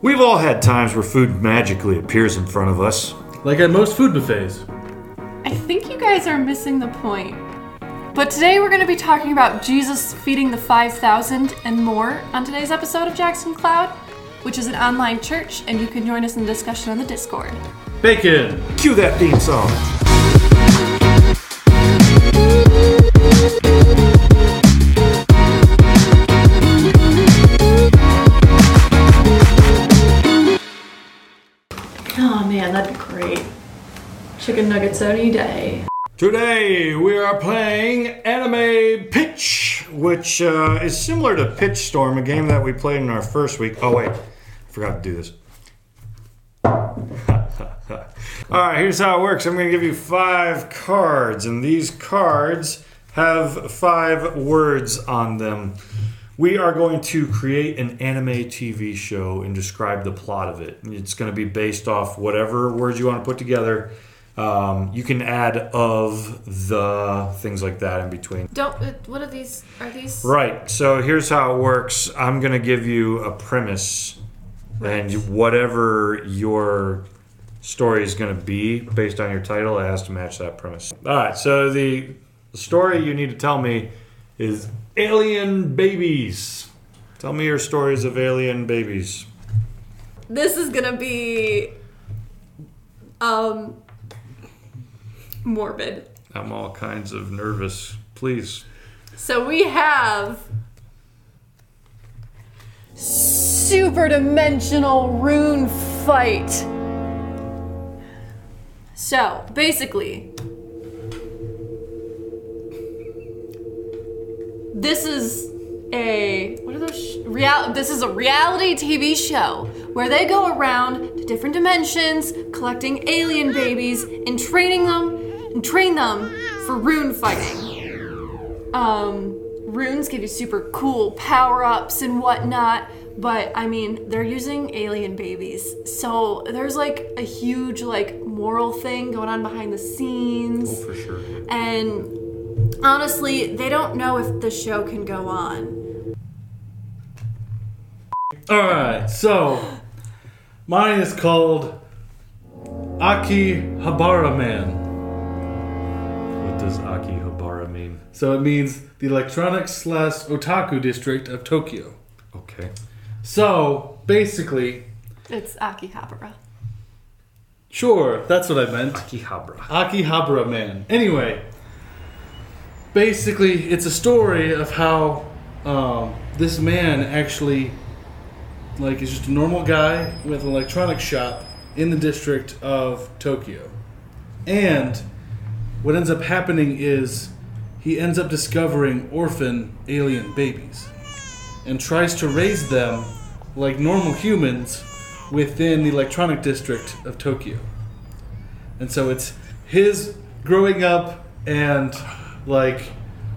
We've all had times where food magically appears in front of us. Like at most food buffets. I think you guys are missing the point. But today we're going to be talking about Jesus feeding the 5,000 and more on today's episode of Jackson Cloud, which is an online church, and you can join us in the discussion on the Discord. Bacon! Cue that theme song. Man, that'd be great. Chicken nuggets any day. Today we are playing Anime Pitch, which uh, is similar to Pitch Storm, a game that we played in our first week. Oh wait, I forgot to do this. All right, here's how it works. I'm going to give you five cards, and these cards have five words on them. We are going to create an anime TV show and describe the plot of it. It's going to be based off whatever words you want to put together. Um, you can add of the things like that in between. Don't. Uh, what are these? Are these? Right. So here's how it works. I'm going to give you a premise, and whatever your story is going to be based on your title, it has to match that premise. All right. So the story you need to tell me is alien babies. Tell me your stories of alien babies. This is gonna be, um, morbid. I'm all kinds of nervous. Please. So we have super dimensional rune fight. So basically, this is a what are those sh- real? This is a reality TV show where they go around to different dimensions, collecting alien babies and training them and train them for rune fighting um, runes give you super cool power ups and whatnot, but I mean, they're using alien babies. So there's like a huge, like, moral thing going on behind the scenes. Oh for sure. And honestly, they don't know if the show can go on. Alright, so mine is called Akihabara Man. What does Akihabara mean? So it means the electronics slash otaku district of Tokyo. Okay. So basically, It's Akihabara. sure, that's what I meant. Akihabara. Akihabara Man. Anyway, basically, it's a story of how um, this man actually, like, is just a normal guy with an electronics shop in the district of Tokyo. And what ends up happening is he ends up discovering orphan alien babies and tries to raise them like normal humans within the electronic district of Tokyo. And so it's his growing up and like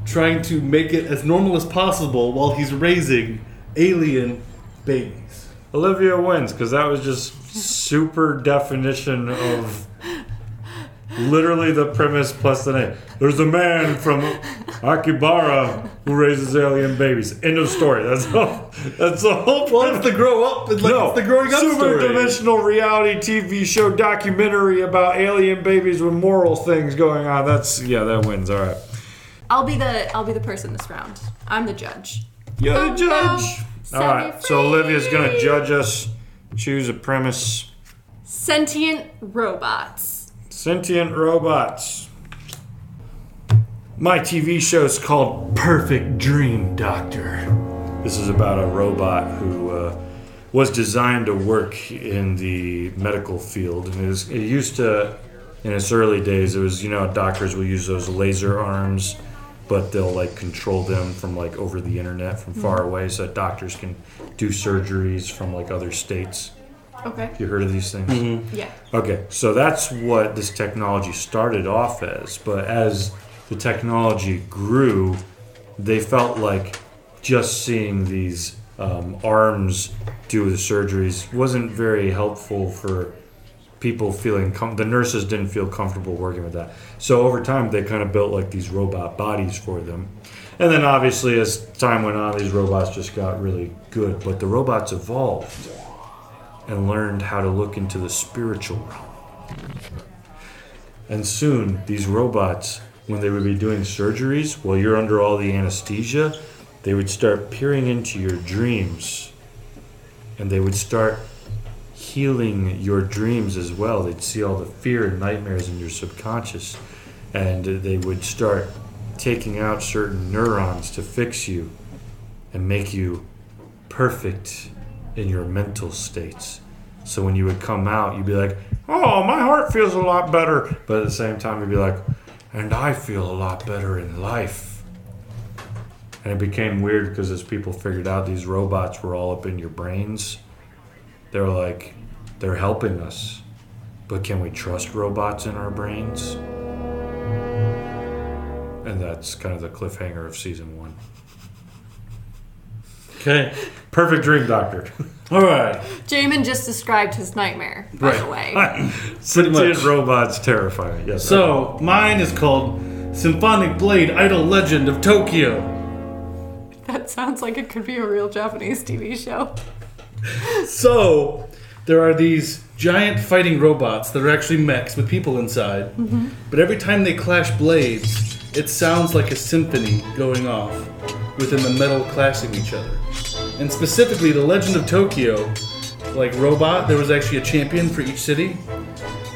trying to make it as normal as possible while he's raising alien babies. Olivia wins because that was just super definition of literally the premise plus the name. There's a man from Akibara who raises alien babies. End of story. That's all. That's the whole Well, premise. it's the grow up. Like no, it's the growing up super story. dimensional reality TV show documentary about alien babies with moral things going on. That's yeah, that wins. All right, I'll be the I'll be the person this round. I'm the judge. you're the judge. All right, so Olivia's gonna judge us. Choose a premise. Sentient robots. Sentient robots. My TV show is called Perfect Dream Doctor. This is about a robot who uh, was designed to work in the medical field. And it, was, it used to, in its early days, it was, you know, doctors will use those laser arms, but they'll like control them from like over the internet from far away so that doctors can do surgeries from like other states. Okay. You heard of these things? Yeah. Okay, so that's what this technology started off as. But as the technology grew, they felt like just seeing these um, arms do the surgeries wasn't very helpful for people feeling com- the nurses didn't feel comfortable working with that so over time they kind of built like these robot bodies for them and then obviously as time went on these robots just got really good but the robots evolved and learned how to look into the spiritual realm. And soon, these robots, when they would be doing surgeries while you're under all the anesthesia, they would start peering into your dreams. And they would start healing your dreams as well. They'd see all the fear and nightmares in your subconscious. And they would start taking out certain neurons to fix you and make you perfect in your mental states. So when you would come out, you'd be like, oh, my heart feels a lot better. But at the same time, you'd be like, and I feel a lot better in life. And it became weird because as people figured out these robots were all up in your brains, they were like, they're helping us. But can we trust robots in our brains? And that's kind of the cliffhanger of season one. Okay. Perfect dream, Doctor. All right. Jamin just described his nightmare, by the way. Pretty much. Sentient robots terrify me. Yes. So, mine is called Symphonic Blade Idol Legend of Tokyo. That sounds like it could be a real Japanese TV show. So, there are these giant fighting robots that are actually mechs with people inside. Mm-hmm. But every time they clash blades, it sounds like a symphony going off within the metal clashing each other. And specifically, the Legend of Tokyo, like robot, there was actually a champion for each city.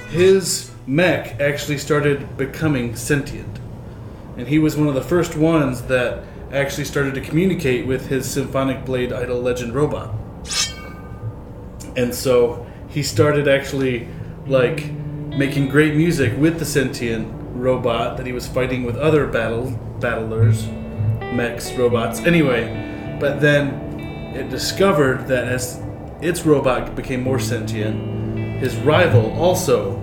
His mech actually started becoming sentient. And he was one of the first ones that actually started to communicate with his Symphonic Blade Idol Legend robot. And so he started actually like making great music with the sentient robot that he was fighting with other battle battlers, mechs, robots. Anyway, but then it discovered that as its robot became more sentient, his rival also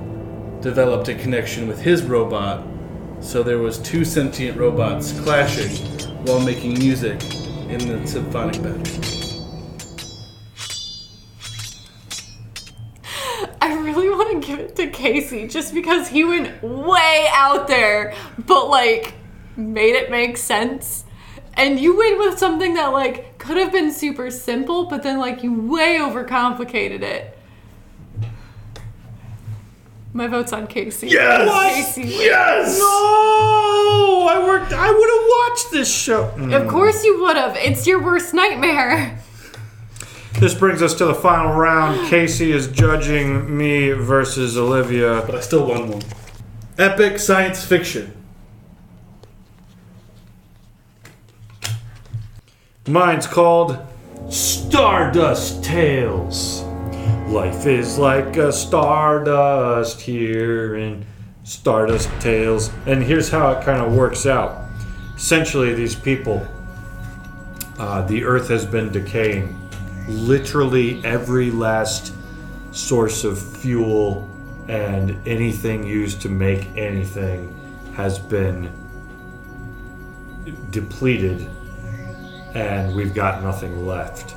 developed a connection with his robot. So there was two sentient robots clashing while making music in the symphonic battle. Casey just because he went way out there, but like made it make sense. And you went with something that like could have been super simple, but then like you way overcomplicated it. My vote's on Casey. Yes! Casey. Yes! No! I worked. I would have watched this show. Of course you would have. It's your worst nightmare. This brings us to the final round. Casey is judging me versus Olivia. But I still won one. Epic science fiction. Mine's called Stardust Tales. Life is like a stardust here in Stardust Tales. And here's how it kind of works out. Essentially, these people, uh, the earth has been decaying. Literally every last source of fuel and anything used to make anything has been depleted and we've got nothing left.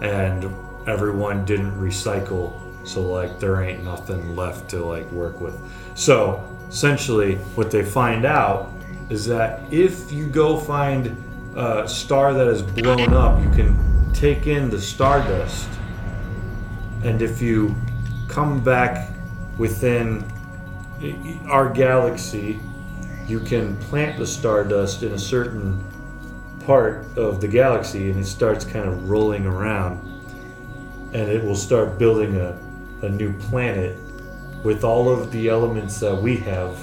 And everyone didn't recycle, so like there ain't nothing left to like work with. So essentially, what they find out is that if you go find a star that is blown up, you can take in the stardust, and if you come back within our galaxy, you can plant the stardust in a certain part of the galaxy and it starts kind of rolling around and it will start building a, a new planet with all of the elements that we have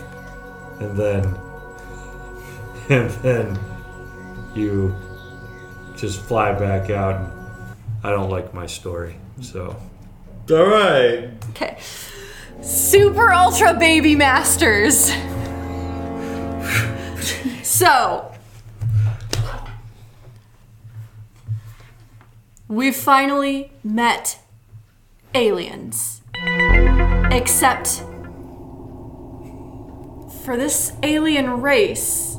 and then and then you just fly back out and I don't like my story so All right. Okay. Super Ultra Baby Masters. so, we've finally met aliens. Except for this alien race,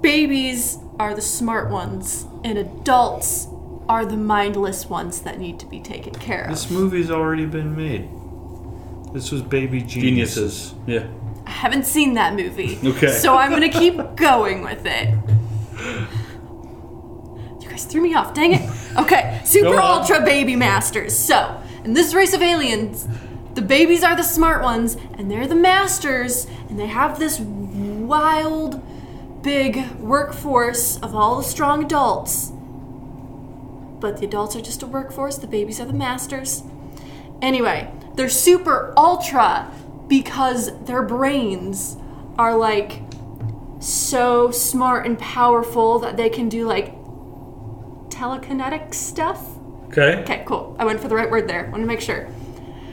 babies are the smart ones, and adults are the mindless ones that need to be taken care of. this movie's already been made this was baby geniuses, Geniuses. Yeah. I haven't seen that movie. Okay. So I'm gonna keep going with it. You guys threw me off, dang it. Okay, Super Go on. Ultra Baby Masters. So, In this race of aliens, the babies are the smart ones, and they're the masters, and they have this wild, big workforce of all the strong adults. But the adults are just a workforce, the babies are the masters. Anyway, they're super ultra because their brains are like so smart and powerful that they can do like telekinetic stuff. Okay. Okay, cool. I went for the right word there. Want to make sure.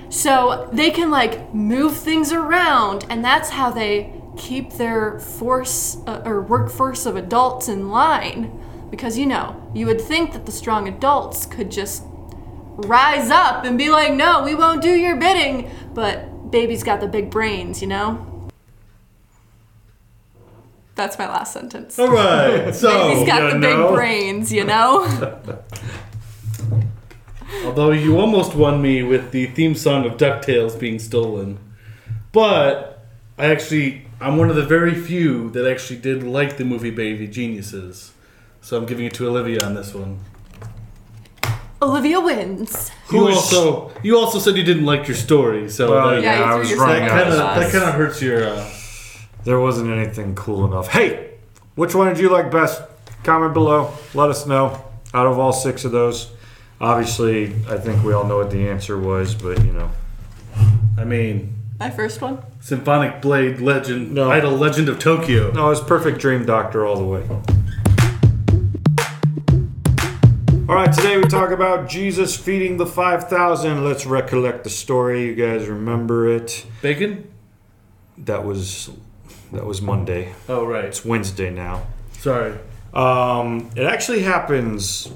So they can like move things around, and that's how they keep their force uh, or workforce of adults in line. Because you know, you would think that the strong adults could just rise up and be like, no, we won't do your bidding. But baby's got the big brains, you know? That's my last sentence. All right. So, Baby's got the know? big brains, you know? although you almost won me with the theme song of DuckTales being stolen, but I actually, I'm one of the very few that actually did like the movie Baby Geniuses. So I'm giving it to Olivia on this one. Olivia wins. You Who's- also, you also said you didn't like your story, so Well, that, Yeah, yeah, I threw was yourself running that out kind of of that kind of hurts your. Uh, There wasn't anything cool enough. Hey, which one did you like best? Comment below. Let us know. Out of all six of those, obviously, I think we all know what the answer was, but you know, I mean, My first one? Symphonic Blade Legend, No. Idol Legend of Tokyo. no, it's Perfect Dream Doctor all the way. All right, today we talk about Jesus feeding the 5,000. Let's recollect the story. You guys remember it? Bacon? That was that was Monday. Oh right. It's Wednesday now. Sorry. Um, it actually happens.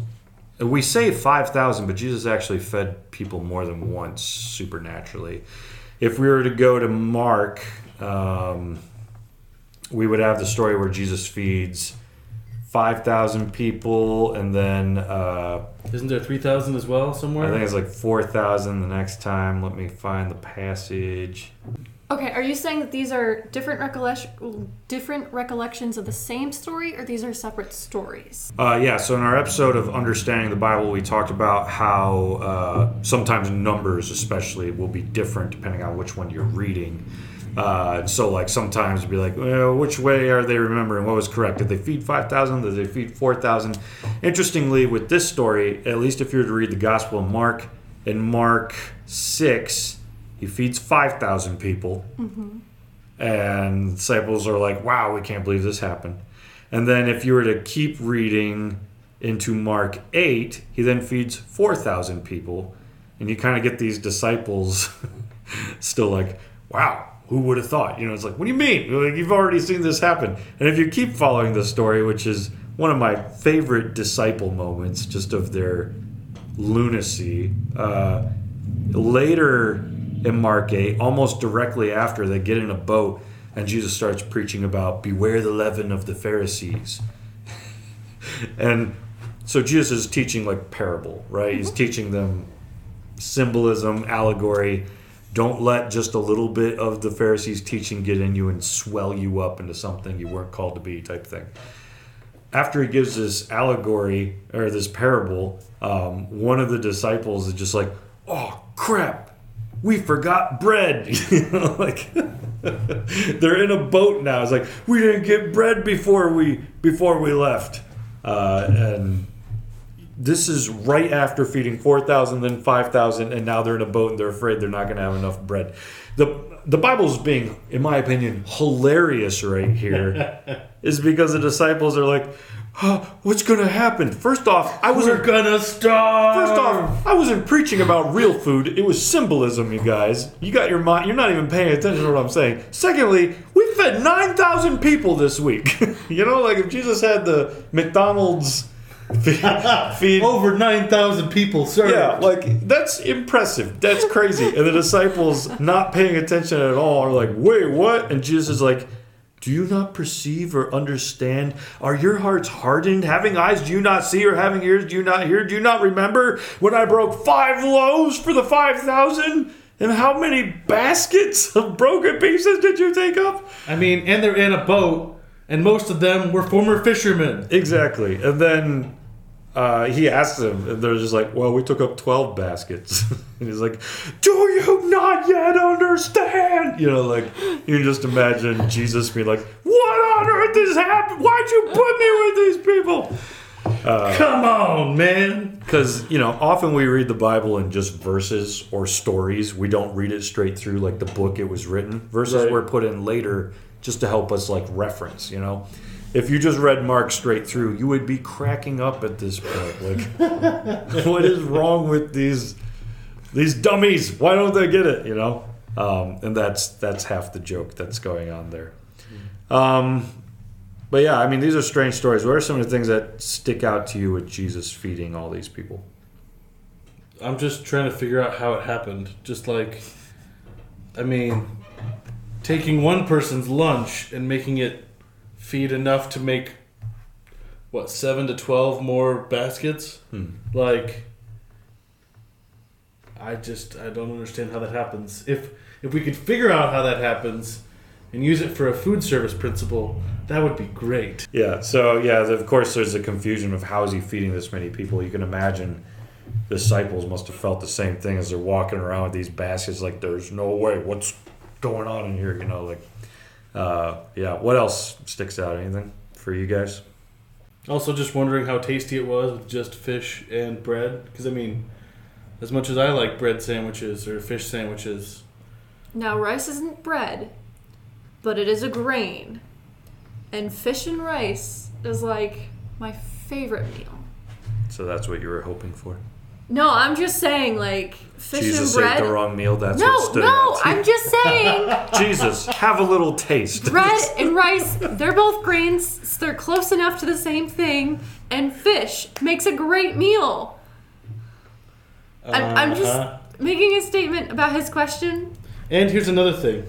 We say 5,000, but Jesus actually fed people more than once supernaturally. If we were to go to Mark, um, we would have the story where Jesus feeds 5,000 people, and then uh, Isn't there three thousand as well somewhere? I think it's like 4,000 the next time. Let me find the passage. Okay, are you saying that these are different recollection, different recollections of the same story, or these are separate stories? Uh, yeah, so in our episode of Understanding the Bible, we talked about how uh, sometimes numbers, especially, will be different depending on which one you're reading. Uh, so, like, sometimes it'd be like, well, which way are they remembering? What was correct? Did they feed 5,000? Did they feed 4,000? Interestingly, with this story, at least if you were to read the Gospel of Mark, in Mark 6, he feeds 5,000 people. And disciples are like, wow, we can't believe this happened. And then if you were to keep reading into Mark 8, he then feeds 4,000 people. And you kind of get these disciples still like, wow, who would have thought? You know, it's like, what do you mean? Like, you've already seen this happen. And if you keep following the story, which is one of my favorite disciple moments, just of their lunacy, uh, later in Mark 8, almost directly after, they get in a boat and Jesus starts preaching about beware the leaven of the Pharisees. and so Jesus is teaching like parable, right? He's teaching them symbolism, allegory. Don't let just a little bit of the Pharisees' teaching get in you and swell you up into something you weren't called to be, type thing. After he gives this allegory or this parable, um, one of the disciples is just like, "Oh crap, we forgot bread." you know, like they're in a boat now. It's like we didn't get bread before we before we left, uh, and this is right after feeding 4,000, then 5,000, and now they're in a boat and they're afraid they're not going to have enough bread. The, the Bible's being, in my opinion, hilarious right here, is because the disciples are like, huh, what's to happen? First off, I We're wasn't. gonna starve. First off, I wasn't preaching about real food. It was symbolism, you guys. You got your mind. You're not even paying attention to what I'm saying. Secondly, we fed 9,000 people this week. you know, like if Jesus had the McDonald's feed, feed over nine thousand people served. yeah, like that's impressive. That's crazy. And the disciples not paying attention at all are like, wait, what? And Jesus is like, do you not perceive or understand? Are your hearts hardened? Having eyes, do you not see? Or having ears, do you not hear? Do you not remember when I broke five loaves for the 5,000? And how many baskets of broken pieces did you take up? I mean, and they're in a boat, and most of them were former fishermen. Exactly. And then uh, he asked them, and they're just like, "Well, we took up twelve baskets." and he's like, "Do you not yet understand?" You know, like you can just imagine Jesus being like, "What on earth is happening? Why'd you put me with these people?" Come on, man. Because you know, often we read the Bible in just verses or stories. We don't read it straight through like the book it was written. Verses Right. were put in later just to help us like reference. You know, if you just read Mark straight through, you would be cracking up at this point. Like, what is wrong with these these dummies? Why don't they get it? You know, um, and that's that's half the joke that's going on there. Um, but yeah, I mean, these are strange stories. What are some of the things that stick out to you with Jesus feeding all these people? I'm just trying to figure out how it happened. Just like, I mean, taking one person's lunch and making it feed enough to make what seven to twelve more baskets. Hmm. Like, I just I don't understand how that happens. If if we could figure out how that happens and use it for a food service principle, that would be great. Yeah. So yeah, of course, there's a confusion of how is he feeding this many people. You can imagine the disciples must have felt the same thing as they're walking around with these baskets. Like, there's no way. What's going on in here? You know, like, uh, yeah. What else sticks out? Anything for you guys? Also, just wondering how tasty it was with just fish and bread. Because I mean, as much as I like bread sandwiches or fish sandwiches, Now, rice isn't bread, but it is a grain. And fish and rice is like my favorite meal. So that's what you were hoping for. No, I'm just saying, like, fish Jesus and bread. ate the wrong meal. That's no, what stood no, out. I'm just saying, Jesus, have a little taste. bread and rice, they're both grains, so they're close enough to the same thing, and fish makes a great meal. I'm, I'm Uh-huh. just making a statement about his question. And here's another thing,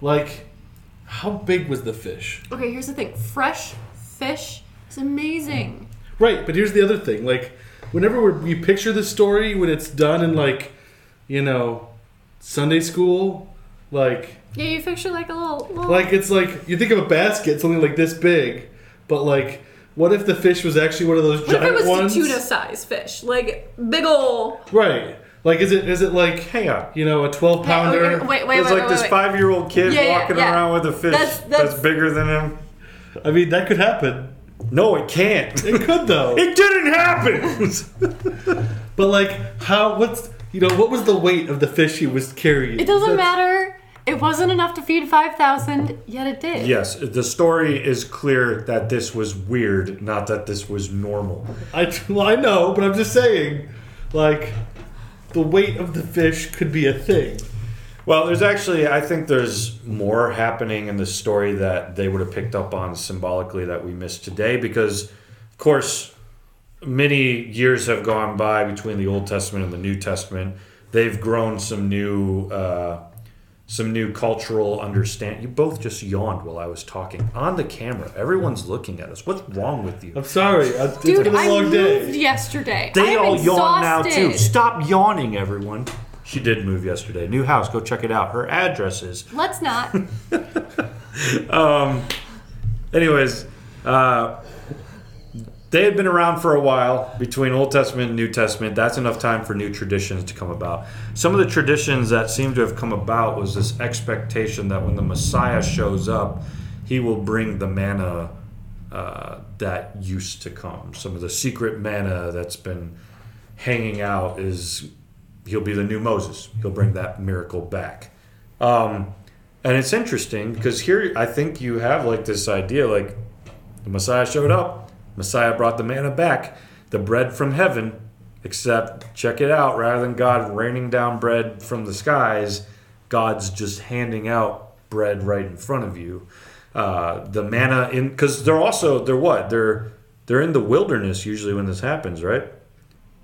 like, how big was the fish? Okay, here's the thing fresh fish is amazing. Right, but here's the other thing, like, whenever we're, we picture the story when it's done in like, you know, Sunday school, like, Yeah, you picture like a little. little like it's like you think of a basket, something like this big, but like, what if the fish was actually one of those what if it was ones? tuna size fish? Like, big ol'. Right. Like, is it is it like Hang on. Uh, you know a twelve pounder? Okay, wait, wait, There's wait, like wait, this wait. five-year-old kid Yeah, yeah, walking yeah. around with a fish That's- that's, that's- bigger than him. I mean, that could happen. No, it can't. It could though. it didn't happen. but like, how? What's you know? What was the weight of the fish he was carrying? It doesn't That's- matter. It wasn't enough to feed 5,000, yet it did. yes, the story is clear that this was weird, not that this was normal. I well, I know, but I'm just saying, like, the weight of the fish could be a thing. Well, there's actually, I think there's more happening in the story that they would have picked up on symbolically that we missed today because, of course, many years have gone by between the Old Testament and the New Testament. They've grown some new, uh, some new cultural understand. You both just yawned while I was talking on the camera. Everyone's looking at us. What's wrong with you? I'm sorry. I, it's Dude, been a I long moved day. yesterday. They I'm all yawn now too. Stop yawning, everyone. She did move yesterday. New house. Go check it out. Her address is Let's not. Um, anyways, uh, they had been around for a while between Old Testament and New Testament. That's enough time for new traditions to come about. Some of the traditions that seem to have come about was this expectation that when the Messiah shows up, he will bring the manna uh, that used to come. Some of the secret manna that's been hanging out is he'll be the new Moses. He'll bring that miracle back. Um, and it's interesting because here I think you have like this idea like the Messiah showed up, Messiah brought the manna back, the bread from heaven, except check it out, rather than God raining down bread from the skies, God's just handing out bread right in front of you. Uh, the manna in because they're also they're what they're they're in the wilderness usually when this happens, right?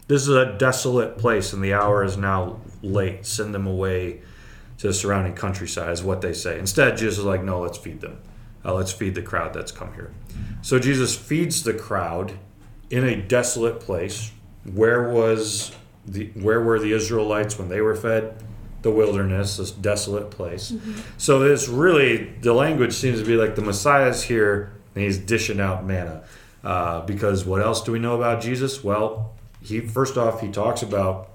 This is a desolate place, and the hour is now late. Send them away to the surrounding countryside, is what they say. Instead, Jesus is like, no, let's feed them. Uh, let's feed the crowd that's come here. So Jesus feeds the crowd in a desolate place. Where was the where were the Israelites when they were fed? The wilderness, this desolate place. So it's really the language seems to be like the Messiah's here and he's dishing out manna. Uh, because what else do we know about Jesus? Well, he first off he talks about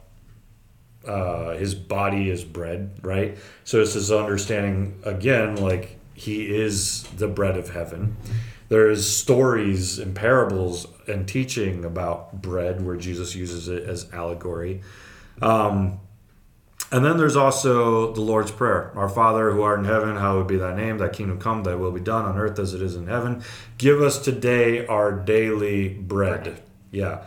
uh, his body is bread, right? So it's this understanding again, like he is the bread of heaven. There's stories and parables and teaching about bread where Jesus uses it as allegory. Um, and then there's also the Lord's Prayer. Our Father who art in heaven, hallowed be thy name, thy kingdom come, thy will be done on earth as it is in heaven. Give us today our daily bread. Yeah.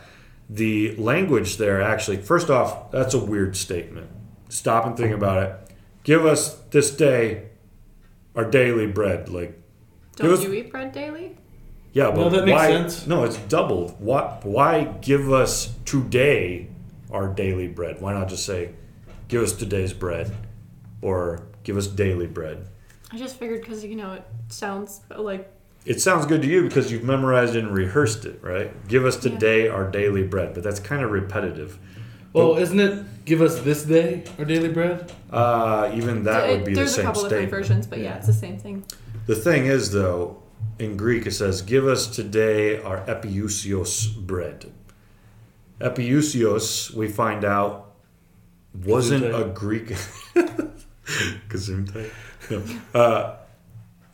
The language there actually, first off, that's a weird statement. Stop and think about it. Give us this day our daily bread. Like, Don't us- you eat bread daily? yeah, but No, that makes why? sense. No, it's doubled. Why? Why give us today our daily bread? Why not just say, "Give us today's bread," or "Give us daily bread"? I just figured because you know it sounds like It sounds good to you because you've memorized and rehearsed it, right? Give us Yeah. today our daily bread, but that's kind of repetitive. Well, isn't it give us this day our daily bread? Uh, even that would be the same there's same a couple statement. different versions, but yeah, it's the same thing. The thing is, though, in Greek it says, "Give us today our epiousios bread." Epiousios, we find out, wasn't a Greek. Gesundheit. No. Uh,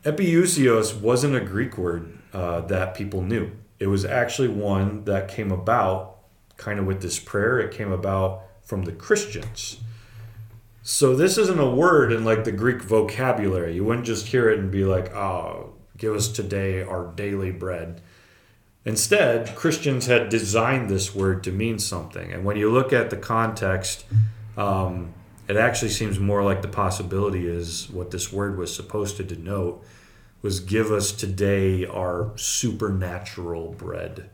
epiousios wasn't a Greek word uh, that people knew. It was actually one that came about kind of with this prayer. It came about from the Christians. So this isn't a word in like the Greek vocabulary. You wouldn't just hear it and be like, "Oh, give us today our daily bread." Instead, Christians had designed this word to mean something. And when you look at the context, um, it actually seems more like the possibility is what this word was supposed to denote was give us today our supernatural bread.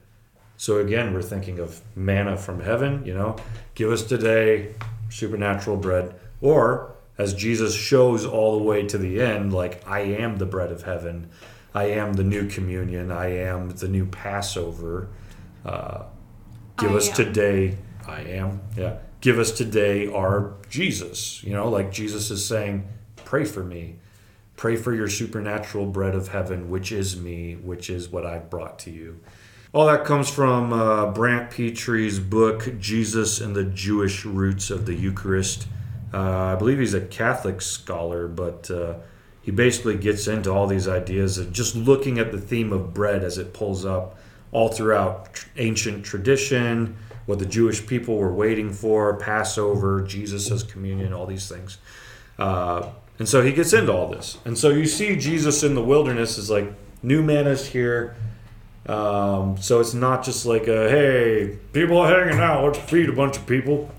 So again, we're thinking of manna from heaven, you know, give us today supernatural bread. Or as Jesus shows all the way to the end, like, I am the bread of heaven. I am the new communion. I am the new Passover. Uh, give I us am. today. I am. Yeah. Give us today our Jesus. You know, like Jesus is saying, pray for me. Pray for your supernatural bread of heaven, which is me, which is what I've brought to you. All that comes from uh, Brant Pitre's book, Jesus and the Jewish Roots of the Eucharist. Uh, I believe he's a Catholic scholar, but uh, he basically gets into all these ideas of just looking at the theme of bread as it pulls up all throughout ancient tradition, what the Jewish people were waiting for, Passover, Jesus as communion, all these things. Uh, and so he gets into all this. And so you see Jesus in the wilderness is like, new manna's here. Um, so it's not just like a, hey, people are hanging out, let's feed a bunch of people.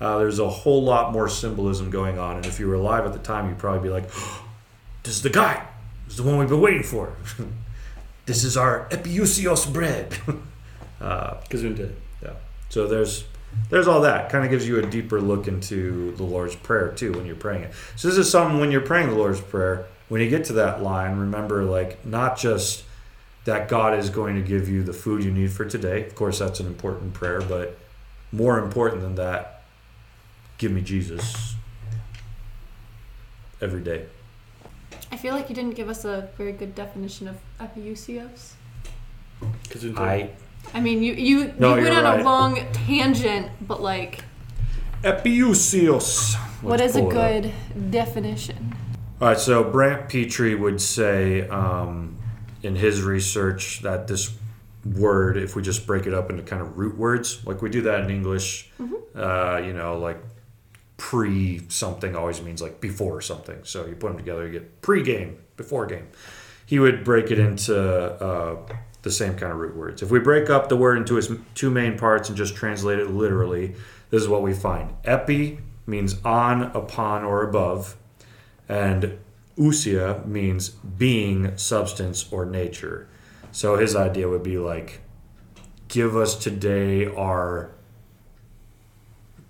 Uh, there's a whole lot more symbolism going on. And if you were alive at the time, you'd probably be like, this is the guy. This is the one we've been waiting for. this is our epiousios bread. uh, Gesundheit. yeah. So there's there's all that. Kind of gives you a deeper look into the Lord's Prayer too when you're praying it. So this is something when you're praying the Lord's Prayer, when you get to that line, remember like not just that God is going to give you the food you need for today. Of course, that's an important prayer, but more important than that, give me Jesus every day. I feel like you didn't give us a very good definition of epiousios. Gesundheit. I I mean, you you, No, you went on right. a long tangent, but like, epiousios. what a pull it up. good definition? All right, so Brant Pitre would say um, in his research that this word, if we just break it up into kind of root words, like we do that in English, uh, you know, like pre something always means like before something. So you put them together, you get pre game, before game. He would break it into uh, the same kind of root words. If we break up the word into its two main parts and just translate it literally, this is what we find. Epi means on, upon, or above and ousia means being, substance, or nature. So his idea would be like, give us today our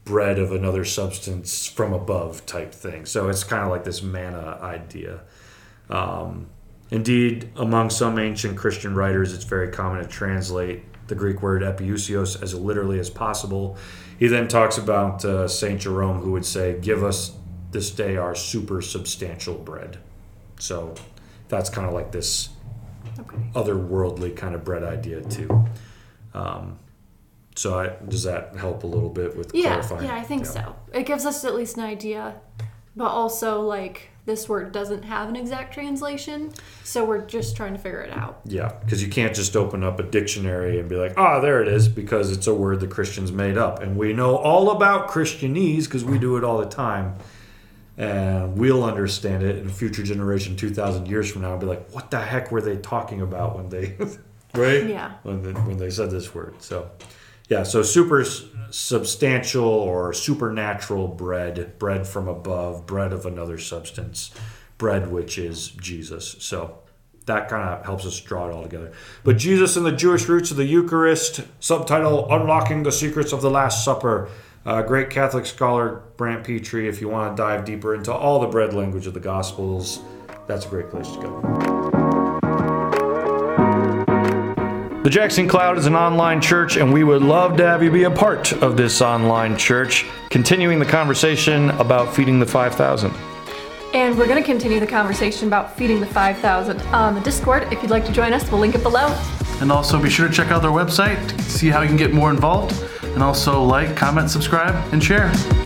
bread of another substance from above type thing. So it's kind of like this manna idea. Um, indeed, among some ancient Christian writers, it's very common to translate the Greek word epiousios as literally as possible. He then talks about uh, Saint Jerome, who would say, "Give us this day our super substantial bread." So that's kind of like this Okay. otherworldly kind of bread idea too. Um, so I, does that help a little bit with Yeah, clarifying? yeah, I think so. It gives us at least an idea, but also like this word doesn't have an exact translation, so we're just trying to figure it out. Yeah, because you can't just open up a dictionary and be like, ah, there it is, because it's a word the Christians made up. And we know all about Christianese because we do it all the time. And we'll understand it in a future generation, 2,000 years from now, and be like, what the heck were they talking about when they, right? Yeah. When they, when they said this word. So, yeah, so super substantial or supernatural bread, bread from above, bread of another substance, bread which is Jesus. So that kind of helps us draw it all together. But Jesus and the Jewish roots of the Eucharist, subtitle Unlocking the Secrets of the Last Supper. Uh, great Catholic scholar Brant Pitre, if you want to dive deeper into all the bread language of the Gospels, that's a great place to go. The Jackson Cloud is an online church, and we would love to have you be a part of this online church, continuing the conversation about feeding the 5,000. And we're going to continue the conversation about feeding the 5,000 on the Discord. If you'd like to join us, we'll link it below. And also be sure to check out their website to see how you can get more involved. And also like, comment, subscribe, and share. I'll see